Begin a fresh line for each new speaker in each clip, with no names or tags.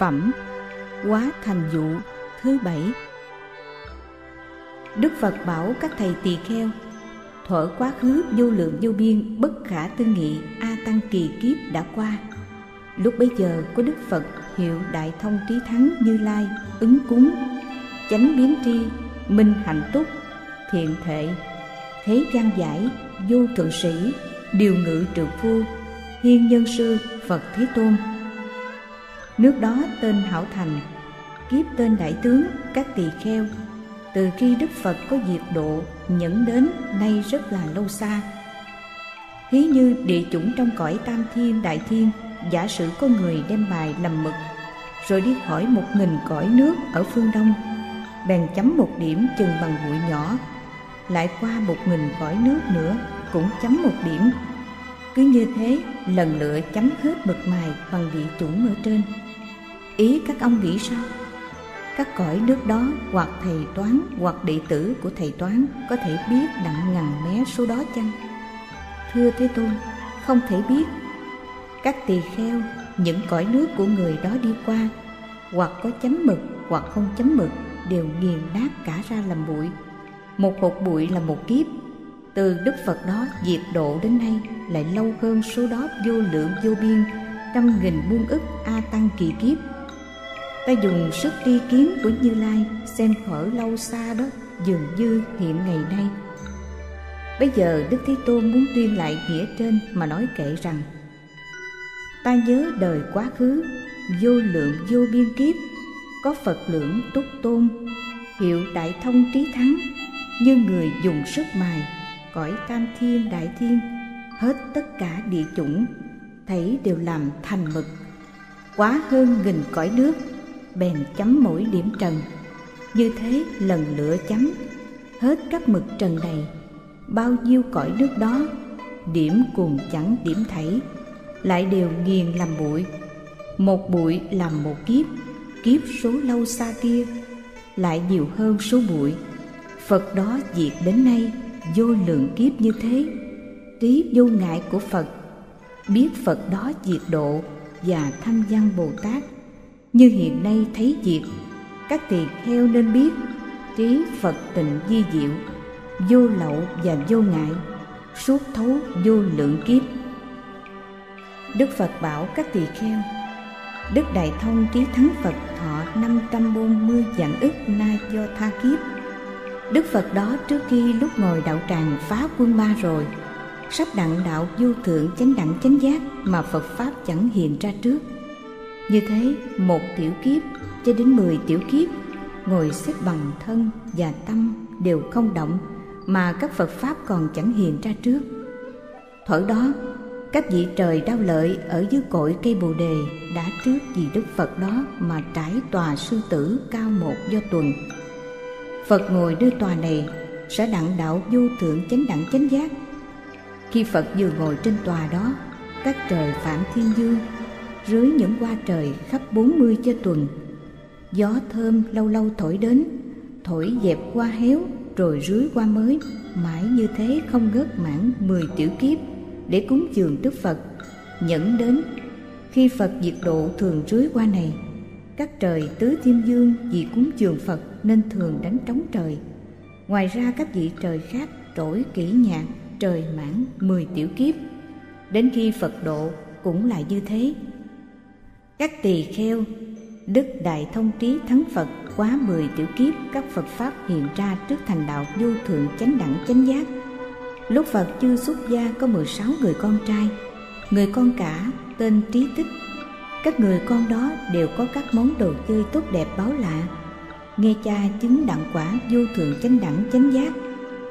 Phẩm Quá Thành Dụ thứ bảy. Đức Phật bảo các thầy tỳ kheo Thuở quá khứ vô lượng vô biên bất khả tư nghị A Tăng kỳ kiếp đã qua. Lúc bấy giờ có Đức Phật hiệu Đại Thông Trí Thắng Như Lai ứng cúng Chánh biến tri, minh hạnh túc, thiện thệ Thế gian giải, vô thượng sĩ, điều ngự trượng phu Hiên Nhân Sư Phật Thế Tôn. Nước đó tên Hảo Thành, Kiếp tên Đại Tướng các tỳ kheo. Từ khi Đức Phật có diệt độ, nhẫn đến nay rất là lâu xa. Thí như địa chủng trong cõi Tam Thiên, Đại Thiên, Giả sử có người đem bài làm mực, Rồi đi khỏi một nghìn cõi nước ở phương Đông, Bèn chấm một điểm chừng bằng bụi nhỏ, Lại qua một nghìn cõi nước nữa cũng chấm một điểm. Cứ như thế, lần lượt chấm hết mực mài bằng vị chủng ở trên ý các ông nghĩ sao? Các cõi nước đó hoặc thầy toán hoặc đệ tử của thầy toán có thể biết đặng ngàn mé số đó chăng? Thưa thế tôn, không thể biết. Các tỳ kheo, những cõi nước của người đó đi qua, hoặc có chấm mực hoặc không chấm mực, đều nghiền nát cả ra làm bụi. Một hột bụi là một kiếp. Từ đức phật đó diệt độ đến nay, lại lâu hơn số đó vô lượng vô biên, trăm nghìn muôn ức a tăng kỳ kiếp ta dùng sức tri kiến của như lai, xem khở lâu xa đó dường như hiện ngày nay. Bây giờ đức thế tôn muốn tuyên lại nghĩa trên mà nói kệ rằng, ta nhớ đời quá khứ, vô lượng vô biên kiếp, có phật lượng túc tôn, hiệu đại thông trí thắng, như người dùng sức mài, cõi tam thiên đại thiên, hết tất cả địa chủng, thấy đều làm thành mực, quá hơn nghìn cõi nước bèn chấm mỗi điểm trần. Như thế lần lửa chấm, hết các mực trần này, bao nhiêu cõi nước đó, điểm cùng chẳng điểm thảy lại đều nghiền làm bụi. Một bụi làm một kiếp kiếp số lâu xa kia, lại nhiều hơn số bụi. Phật đó diệt đến nay, vô lượng kiếp như thế, trí vô ngại của phật. Biết phật đó diệt độ và thăm văn bồ tát như hiện nay thấy diệt các tỳ kheo nên biết trí phật tịnh di diệu, vô lậu và vô ngại, suốt thấu vô lượng kiếp. Đức phật bảo các tỳ kheo, đức đại thông trí thắng phật thọ năm trăm bốn mươi vạn ức na do tha kiếp. Đức Phật đó trước khi lúc ngồi đạo tràng phá quân ma rồi, Sắp đặng đạo vô thượng chánh đẳng chánh giác Mà Phật Pháp chẳng hiện ra trước. Như thế, một tiểu kiếp cho đến mười tiểu kiếp, Ngồi xếp bằng thân và tâm đều không động Mà các Phật Pháp còn chẳng hiện ra trước. Thuở đó, các vị trời đau lợi ở dưới cội cây bồ đề đã trước vì Đức Phật đó mà trải tòa sư tử cao một do tuần. Phật ngồi nơi tòa này sẽ đặng đạo vô thượng chánh đẳng chánh giác. Khi Phật vừa ngồi trên tòa đó, các trời phạm thiên dương rưới những hoa trời khắp bốn mươi cho tuần. Gió thơm lâu lâu thổi đến, thổi dẹp qua héo rồi rưới qua mới, mãi như thế không ngớt mãn mười tiểu kiếp để cúng dường Đức Phật. Nhẫn đến, khi Phật diệt độ thường rưới qua này, các trời tứ thiên dương vì cúng dường Phật nên thường đánh trống trời. Ngoài ra các vị trời khác trỗi kỹ nhạc trời mãn mười tiểu kiếp. Đến khi phật độ cũng là như thế các tỳ kheo, đức đại thông trí thắng phật quá mười tiểu kiếp các phật pháp hiện ra trước thành đạo vô thượng chánh đẳng chánh giác. Lúc phật chưa xuất gia có mười sáu người con trai, người con cả tên trí tích. Các người con đó đều có các món đồ chơi tốt đẹp báo lạ. Nghe cha chứng đặng quả vô thượng chánh đẳng chánh giác,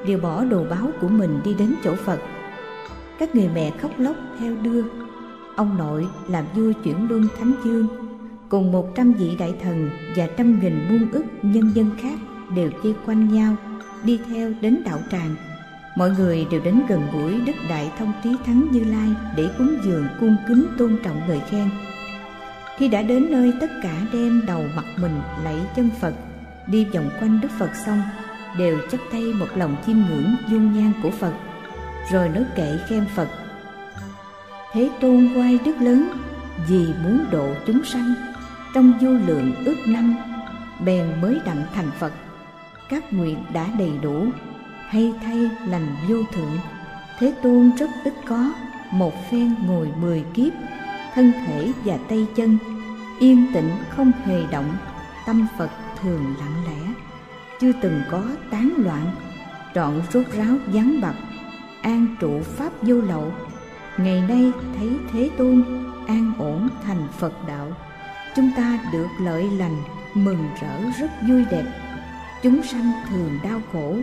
đều bỏ đồ báo của mình đi đến chỗ phật. Các người mẹ khóc lóc theo đưa ông nội làm vua chuyển luân thánh dương cùng một trăm vị đại thần và trăm nghìn muôn ức nhân dân khác đều chia quanh nhau, đi theo đến đạo tràng. Mọi người đều đến gần gũi đức đại thông trí thắng như lai để cúng dường, cung kính tôn trọng lời khen. Khi đã đến nơi tất cả đem đầu mặt mình lạy chân phật, đi vòng quanh đức phật xong, đều chắp tay một lòng chiêm ngưỡng dung nhan của phật. Rồi nói kệ khen phật thế tôn quay đức lớn, vì muốn độ chúng sanh, trong vô lượng ước năm, bèn mới đặng thành phật. Các nguyện đã đầy đủ, hay thay lành vô thượng. Thế tôn rất ít có, một phen ngồi mười kiếp, thân thể và tay chân, yên tĩnh không hề động, tâm phật thường lặng lẽ. Chưa từng có tán loạn, trọn rốt ráo vắng bặt an trụ pháp vô lậu ngày nay thấy thế tôn an ổn thành phật đạo, chúng ta được lợi lành, mừng rỡ rất vui đẹp. Chúng sanh thường đau khổ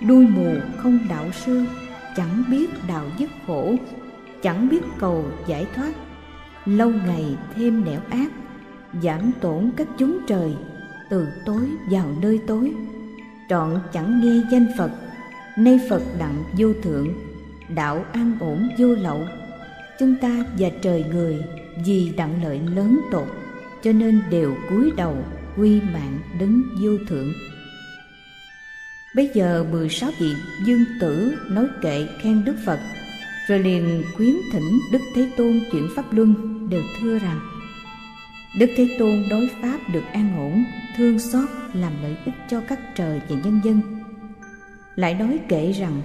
đuôi mù không đạo sư, chẳng biết đạo dứt khổ, chẳng biết cầu giải thoát. Lâu ngày thêm nẻo ác, giảm tổn các chúng trời, từ tối vào nơi tối. Trọn chẳng nghe danh phật, nay phật đặng vô thượng đạo an ổn vô lậu. Chúng ta và trời người vì đặng lợi lớn tột, cho nên đều cúi đầu quy mạng đứng vô thượng. Bây giờ 16 vị dương tử nói kệ khen đức phật, rồi liền khuyến thỉnh đức thế tôn chuyển pháp luân, đều thưa rằng, đức thế tôn đối pháp được an ổn, thương xót làm lợi ích cho các trời và nhân dân. Lại nói kệ rằng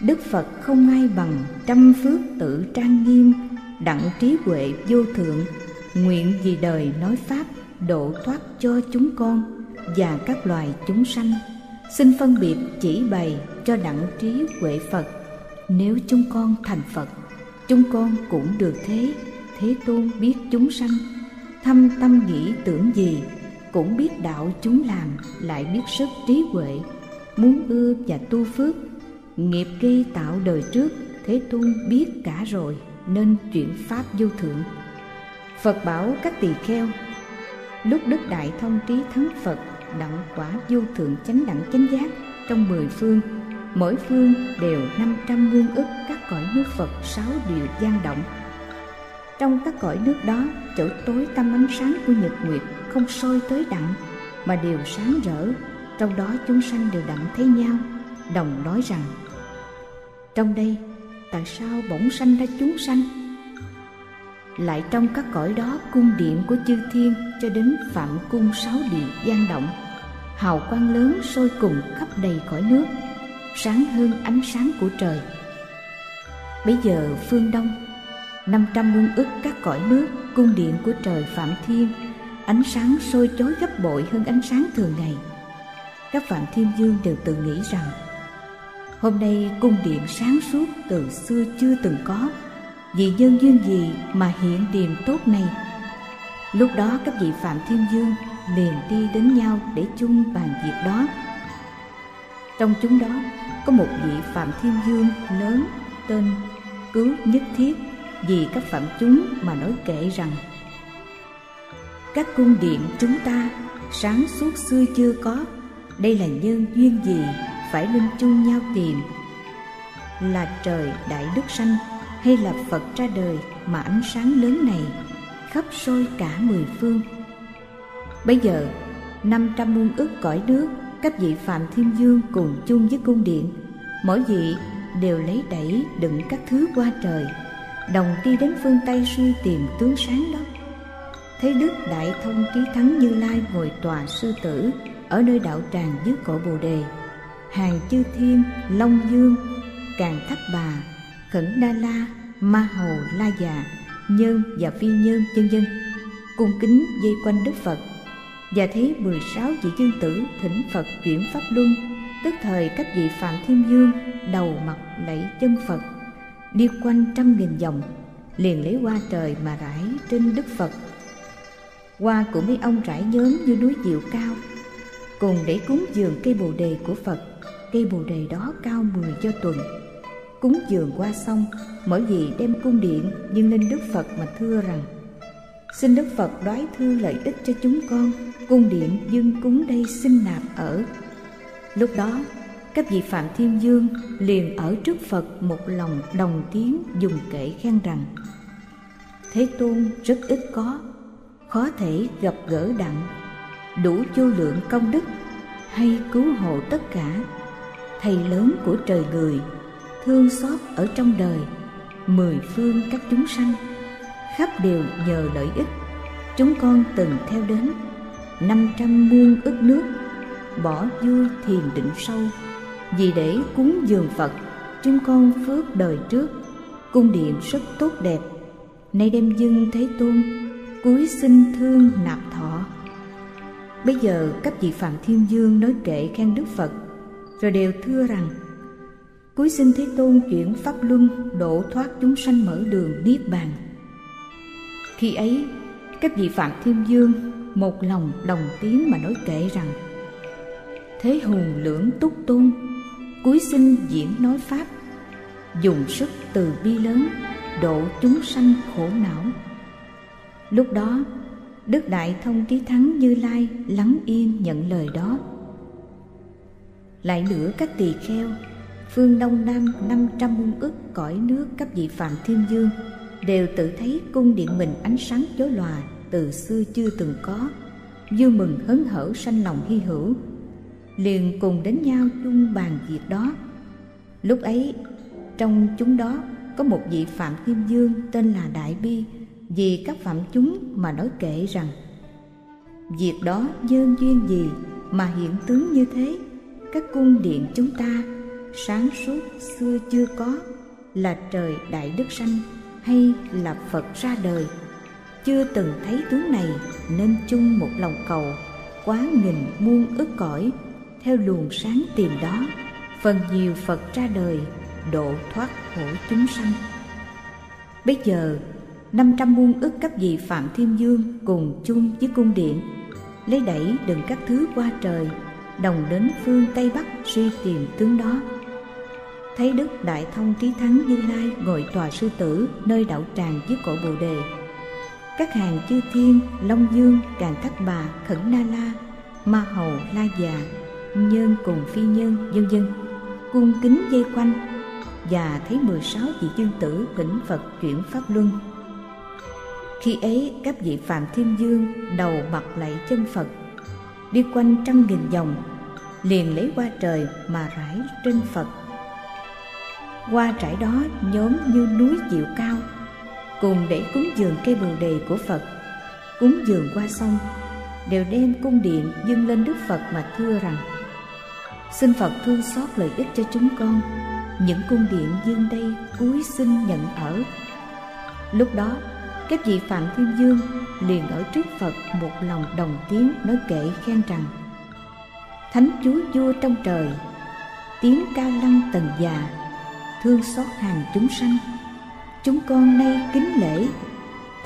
đức phật không ai bằng trăm phước tự trang nghiêm đặng trí huệ vô thượng, nguyện vì đời nói pháp độ thoát cho chúng con và các loài chúng sanh. Xin phân biệt chỉ bày cho đặng trí huệ phật. Nếu chúng con thành phật, chúng con cũng được thế. Thế tôn biết chúng sanh, thâm tâm nghĩ tưởng gì, cũng biết đạo chúng làm, lại biết sức trí huệ, muốn ưa và tu phước nghiệp gây tạo đời trước, thế tôn biết cả rồi, nên chuyển pháp vô thượng. Phật bảo các tỳ kheo, lúc đức đại thông trí thắng phật đặng quả vô thượng chánh đẳng chánh giác trong mười phương, mỗi phương đều năm trăm muôn ức các cõi nước phật sáu điều gian động. Trong các cõi nước đó, chỗ tối tâm ánh sáng của nhật nguyệt không soi tới đặng, mà đều sáng rỡ, trong đó chúng sanh đều đặng thấy nhau đồng nói rằng, trong đây, tại sao bỗng sanh ra chúng sanh? Lại trong các cõi đó cung điện của chư thiên cho đến phạm cung sáu địa gian động, hào quang lớn sôi cùng khắp đầy cõi nước, sáng hơn ánh sáng của trời. Bây giờ phương đông, năm trăm muôn ức các cõi nước cung điện của trời phạm thiên, ánh sáng sôi chói gấp bội hơn ánh sáng thường ngày. Các phạm thiên dương đều tự nghĩ rằng hôm nay cung điện sáng suốt từ xưa chưa từng có. Vì nhân duyên gì mà hiện điềm tốt này? Lúc đó các vị phạm thiên dương liền đi đến nhau để chung bàn việc đó. Trong chúng đó, có một vị phạm thiên dương lớn tên cứu nhất thiết, vì các phạm chúng mà nói kể rằng, các cung điện chúng ta sáng suốt xưa chưa có, đây là nhân duyên gì phải lên chung nhau tìm là trời đại đức sanh hay là phật ra đời mà ánh sáng lớn này khắp sôi cả mười phương? Bây giờ, năm trăm muôn ức cõi nước, các vị phạm thiên dương cùng chung với cung điện, mỗi vị đều lấy đẩy đựng các thứ qua trời, đồng đi đến phương tây suy tìm tướng sáng đó. Thấy đức đại thông trí thắng như lai ngồi tòa sư tử ở nơi đạo tràng dưới cội bồ đề hàng chư thiên long dương càng thách bà khẩn đa la ma hầu la già nhân và phi nhân chân dân cung kính dây quanh đức phật. Và thấy 16 vị dương tử thỉnh Phật chuyển pháp luân, tức thời các vị Phạm Thiên Dương đầu mặt lạy chân Phật, đi quanh trăm nghìn vòng, liền lấy hoa trời mà rải trên Đức Phật. Hoa của mấy ông rải nhóm như núi diệu cao, cùng để cúng dường cây bồ đề của Phật, cây bồ đề đó cao mười do tuần. Cúng dường qua xong, mỗi vị đem cung điện dâng lên Đức Phật mà thưa rằng Xin Đức Phật đoái thư lợi ích cho chúng con Cung điện dâng cúng đây xin nạp ở Lúc đó các vị Phạm Thiên Dương liền ở trước Phật một lòng đồng tiếng dùng kệ khen rằng Thế Tôn rất ít có, khó thể gặp gỡ đặng, đủ vô lượng công đức hay cứu hộ tất cả. Thầy lớn của trời người, thương xót ở trong đời, mười phương các chúng sanh. Khắp đều nhờ lợi ích chúng con từng theo đến. Năm trăm muôn ức nước bỏ vui thiền định sâu. Vì để cúng dường phật chúng con phước đời trước cung điện rất tốt đẹp. Nay đem dưng thế tôn cúi xin thương nạp thọ. Bây giờ các vị phạm thiên dương nói kệ khen đức phật rồi đều thưa rằng, cuối sinh thế tôn chuyển pháp luân độ thoát chúng sanh mở đường niết bàn. Khi ấy, các vị phạm thiên dương một lòng đồng tiếng mà nói kệ rằng, thế hùng lưỡng túc tôn, cuối sinh diễn nói pháp, dùng sức từ bi lớn độ chúng sanh khổ não. Lúc đó, đức đại thông trí thắng như lai lắng yên nhận lời đó lại nữa các tỳ kheo. Phương đông nam năm trăm muôn ức cõi nước các vị phạm thiên dương đều tự thấy cung điện mình ánh sáng chói lòa từ xưa chưa từng có vui mừng hớn hở sanh lòng hy hữu. Liền cùng đến nhau chung bàn việc đó. Lúc ấy, trong chúng đó có một vị phạm thiên dương tên là đại bi, vì các phạm chúng mà nói kệ rằng, việc đó nhân duyên gì mà hiện tướng như thế? Các cung điện chúng ta. Sáng suốt xưa chưa có là trời đại đức sanh hay là phật ra đời. Chưa từng thấy tướng này nên chung một lòng cầu, quá nghìn muôn ức cõi. Theo luồng sáng tìm đó, phần nhiều phật ra đời, độ thoát khổ chúng sanh. Bây giờ, năm trăm muôn ức các vị phạm thiên dương cùng chung với cung điện. Lấy đẩy đừng các thứ qua trời đồng đến phương tây bắc suy tìm tướng đó thấy đức đại thông trí thắng như lai ngồi tòa sư tử nơi đạo tràng dưới cổ bồ đề các hàng chư thiên long dương càn thất bà khẩn na la ma hầu la già nhân cùng phi nhân vân vân cung kính dây quanh và thấy 16 vị dương tử thỉnh Phật chuyển pháp luân. Khi ấy các vị Phạm Thiên Dương đầu mặt lạy chân Phật, đi quanh trăm nghìn vòng, liền lấy qua trời mà rải trên Phật. Qua trải đó nhóm như núi chịu cao, cùng để cúng dường cây bồ đề của Phật, cúng dường qua sông, đều đem cung điện dâng lên Đức Phật mà thưa rằng Xin Phật thương xót lợi ích cho chúng con. Những cung điện dương đây cúi xin nhận ở. Lúc đó các vị phạm thiên dương liền ở trước phật một lòng đồng tiếng nói kệ khen rằng, thánh chúa vua trong trời, tiếng ca lăng tần già, thương xót hàng chúng sanh. Chúng con nay kính lễ,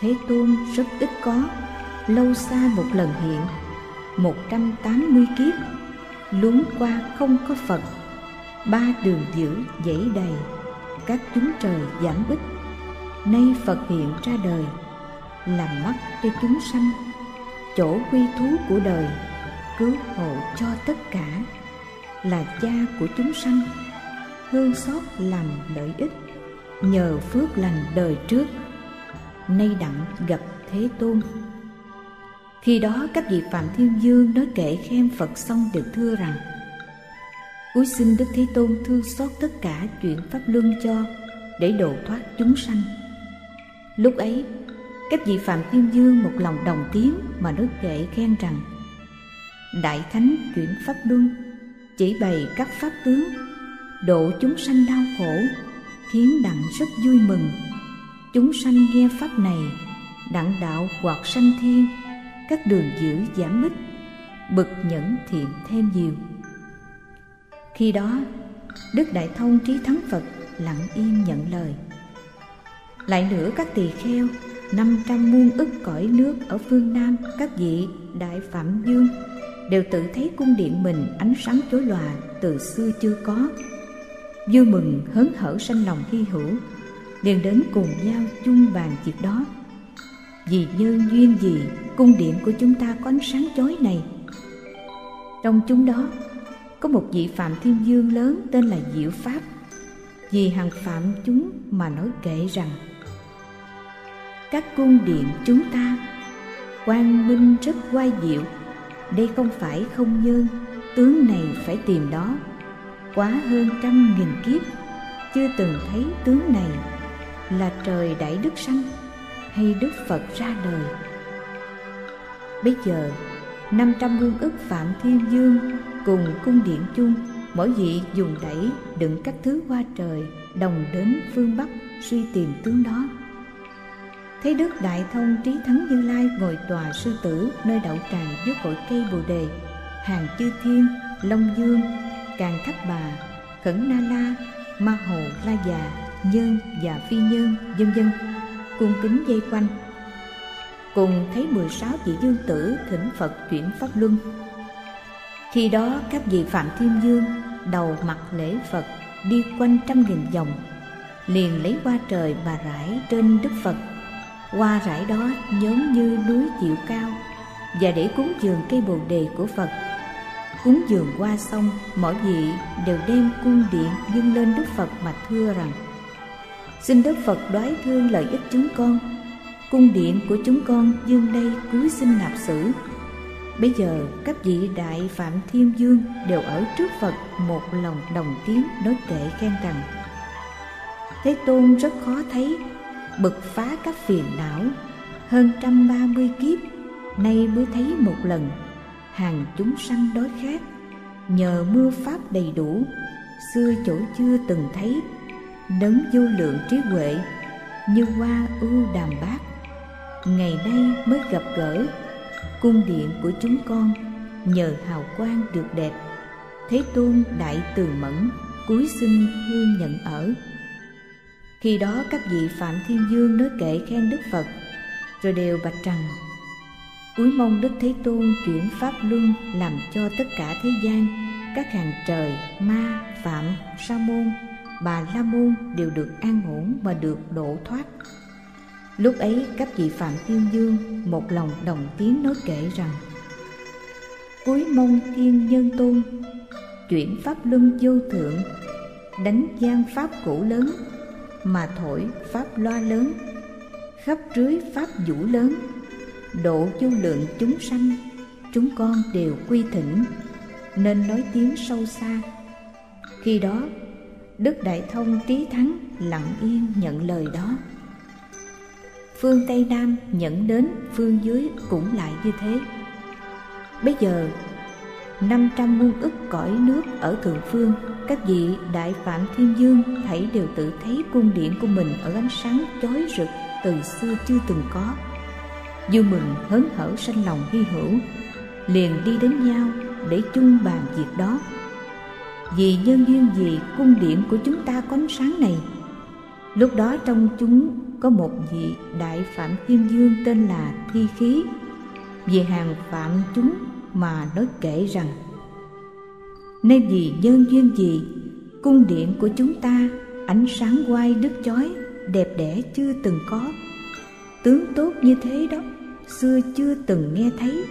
thế tôn rất ít có, lâu xa một lần hiện, một trăm tám mươi kiếp, luống qua không có phật. Ba đường giữ dãy đầy, các chúng trời giảm bích nay phật hiện ra đời, làm mắt cho chúng sanh, chỗ quy thú của đời, cứu hộ cho tất cả, là cha của chúng sanh, hương xót làm lợi ích, nhờ phước lành đời trước, nay đặng gặp thế tôn. Khi đó các vị phạm thiên dương nói kệ khen phật xong được thưa rằng cúi xin đức thế tôn thương xót tất cả chuyện pháp luân cho để độ thoát chúng sanh lúc ấy, các vị phạm thiên dương một lòng đồng tiếng mà nói kệ khen rằng, đại thánh chuyển pháp luân, chỉ bày các pháp tướng, độ chúng sanh đau khổ, khiến đặng rất vui mừng. Chúng sanh nghe pháp này, đặng đạo hoặc sanh thiên, các đường giữ giảm bích, bực nhẫn thiện thêm nhiều. Khi đó, đức đại thông trí thắng phật lặng im nhận lời lại nữa các tỳ kheo, năm trăm muôn ức cõi nước ở phương nam, các vị đại phạm dương, đều tự thấy cung điện mình ánh sáng chói lòa từ xưa chưa có. Vui mừng, hớn hở sanh lòng hy hữu, liền đến cùng nhau chung bàn việc đó. Vì nhân duyên gì, cung điện của chúng ta có ánh sáng chói này? Trong chúng đó, có một vị phạm thiên dương lớn tên là diệu pháp. Vì hàng phạm chúng mà nói kệ rằng các cung điện chúng ta, quang minh rất oai diệu. Đây không phải không nhân tướng này phải tìm đó. Quá hơn trăm nghìn kiếp, chưa từng thấy tướng này là trời đại đức sanh hay đức phật ra đời. Bây giờ, năm trăm hương ức phạm thiên dương cùng cung điện chung, mỗi vị dùng đẩy đựng các thứ hoa trời, đồng đến phương bắc suy tìm tướng đó thấy đức đại thông trí thắng như lai ngồi tòa sư tử nơi đậu tràng dưới cội cây bồ đề hàng chư thiên long dương càng thất bà khẩn na la ma hồ la già nhân và phi nhân vân vân cung kính dây quanh cùng thấy 16 vị dương tử thỉnh Phật chuyển pháp luân. Khi đó các vị Phạm Thiên Dương đầu mặt lễ Phật đi quanh trăm nghìn vòng, liền lấy hoa trời bà rải trên Đức Phật. Hoa rải đó giống như núi chịu cao và để cúng dường cây bồ đề của Phật. Cúng dường qua xong, mỗi vị đều đem cung điện dâng lên Đức Phật mà thưa rằng Xin Đức Phật đoái thương lợi ích chúng con cung điện của chúng con dương đây cúi xin nạp sử bây giờ các vị đại phạm thiên dương đều ở trước phật một lòng đồng tiếng nói kệ khen rằng thế tôn rất khó thấy bực phá các phiền não. Hơn trăm ba mươi kiếp, nay mới thấy một lần, hàng chúng sanh đói khát, nhờ mưa pháp đầy đủ. Xưa chỗ chưa từng thấy, đấng vô lượng trí huệ, như hoa ưu đàm bát. Ngày nay mới gặp gỡ, cung điện của chúng con nhờ hào quang được đẹp. Thế tôn đại từ mẫn, cúi xin hương nhận ở khi đó các vị phạm thiên dương nói kệ khen đức phật, rồi đều bạch rằng cuối mong đức thế tôn chuyển pháp luân làm cho tất cả thế gian, các hàng trời, ma, phạm, sa môn, bà la môn đều được an ổn và được độ thoát. Lúc ấy các vị Phạm Thiên Dương một lòng đồng tiếng nói kể rằng Cuối mong thiên nhân tôn Chuyển pháp luân vô thượng, Đánh gian pháp cũ lớn mà thổi pháp loa lớn Khắp rưới pháp vũ lớn. Độ vô lượng chúng sanh Chúng con đều quy thỉnh Nên nói tiếng sâu xa. Khi đó Đức Đại Thông trí thắng lặng yên nhận lời đó. Phương Tây Nam nhận đến phương dưới cũng lại như thế. Bây giờ, năm trăm muôn ức cõi nước ở thượng phương, các vị đại phạm thiên dương thảy đều tự thấy cung điện của mình ở ánh sáng chói rực từ xưa chưa từng có. Vui mừng hớn hở sanh lòng hy hữu, liền đi đến nhau để chung bàn việc đó. Vì nhân duyên gì cung điện của chúng ta có ánh sáng này? Lúc đó trong chúng có một vị đại phạm thiên dương tên là thi khí về hàng phạm chúng mà nói kể rằng nên vì nhân duyên gì, cung điện của chúng ta ánh sáng quay đứt chói, đẹp đẽ chưa từng có. Tướng tốt như thế đó, xưa chưa từng nghe thấy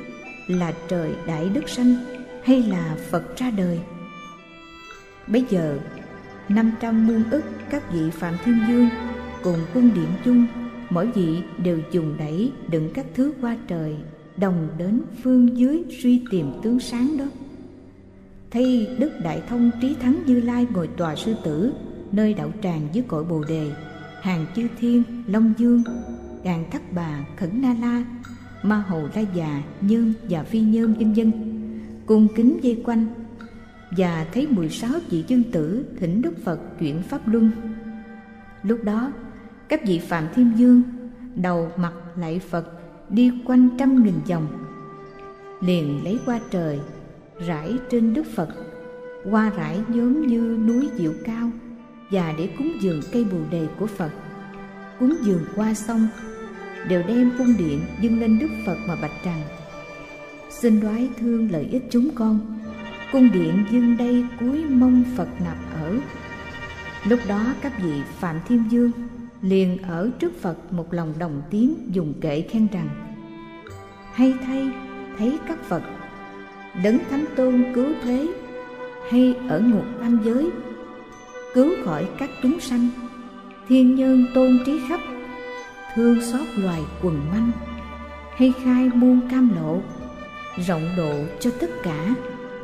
là trời đại đức sanh hay là phật ra đời. Bây giờ, năm trăm muôn ức các vị phạm thiên dương cùng cung điện chung, mỗi vị đều dùng đẩy đựng các thứ qua trời, đồng đến phương dưới suy tìm tướng sáng đó thay đức đại thông trí thắng như lai ngồi tòa sư tử, nơi đạo tràng dưới cội bồ đề, hàng chư thiên, long dương, đàn thất bà, khẩn na la, ma hồ la già, nhơn và phi nhơn vân vân. Cung kính dây quanh và thấy mười sáu vị dương tử thỉnh đức phật chuyển pháp luân. Lúc đó, các vị phạm thiên dương đầu mặt lạy phật đi quanh trăm nghìn vòng liền lấy qua trời rải trên đức phật hoa rải nhóm như núi diệu cao và để cúng dường cây bồ đề của phật. Cúng dường qua xong đều đem cung điện dâng lên đức phật mà bạch rằng xin đoái thương lợi ích chúng con. Cung điện dâng đây cuối mong phật nạp ở. Lúc đó các vị phạm thiên dương liền ở trước Phật một lòng đồng tiếng dùng kệ khen rằng, hay thay, thấy các Phật đấng thánh tôn cứu thế hay ở ngục tam giới, cứu khỏi các chúng sanh. Thiên nhân tôn trí khắp, thương xót loài quần manh hay khai muôn cam lộ, rộng độ cho tất cả.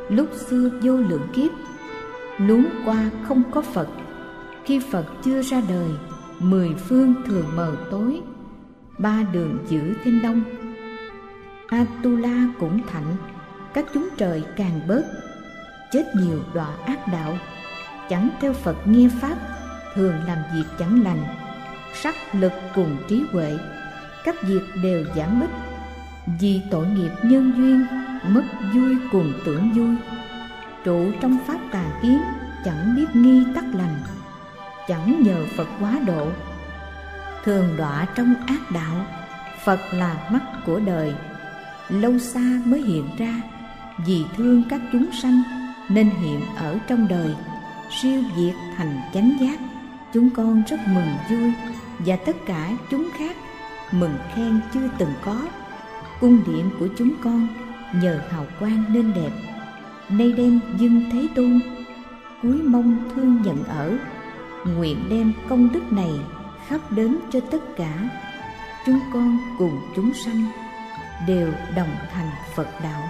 Lúc xưa vô lượng kiếp, luống qua không có phật. Khi phật chưa ra đời, mười phương thường mờ tối, ba đường giữ thêm đông. Atula cũng thạnh các chúng trời càng bớt. Chết nhiều đọa ác đạo, chẳng theo phật nghe pháp, thường làm việc chẳng lành, sắc lực cùng trí huệ, các việc đều giảm bích vì tội nghiệp nhân duyên, mất vui cùng tưởng vui, trụ trong pháp tà kiến, chẳng biết nghi tắc lành, chẳng nhờ phật quá độ. Thường đọa trong ác đạo, phật là mắt của đời, lâu xa mới hiện ra vì thương các chúng sanh nên hiện ở trong đời, siêu diệt thành chánh giác. Chúng con rất mừng vui và tất cả chúng khác mừng khen chưa từng có. Cung điện của chúng con nhờ hào quang nên đẹp, nay đem dưng thế tôn. Cuối mong thương nhận ở, nguyện đem công đức này khắp đến cho tất cả. Chúng con cùng chúng sanh đều đồng thành phật đạo.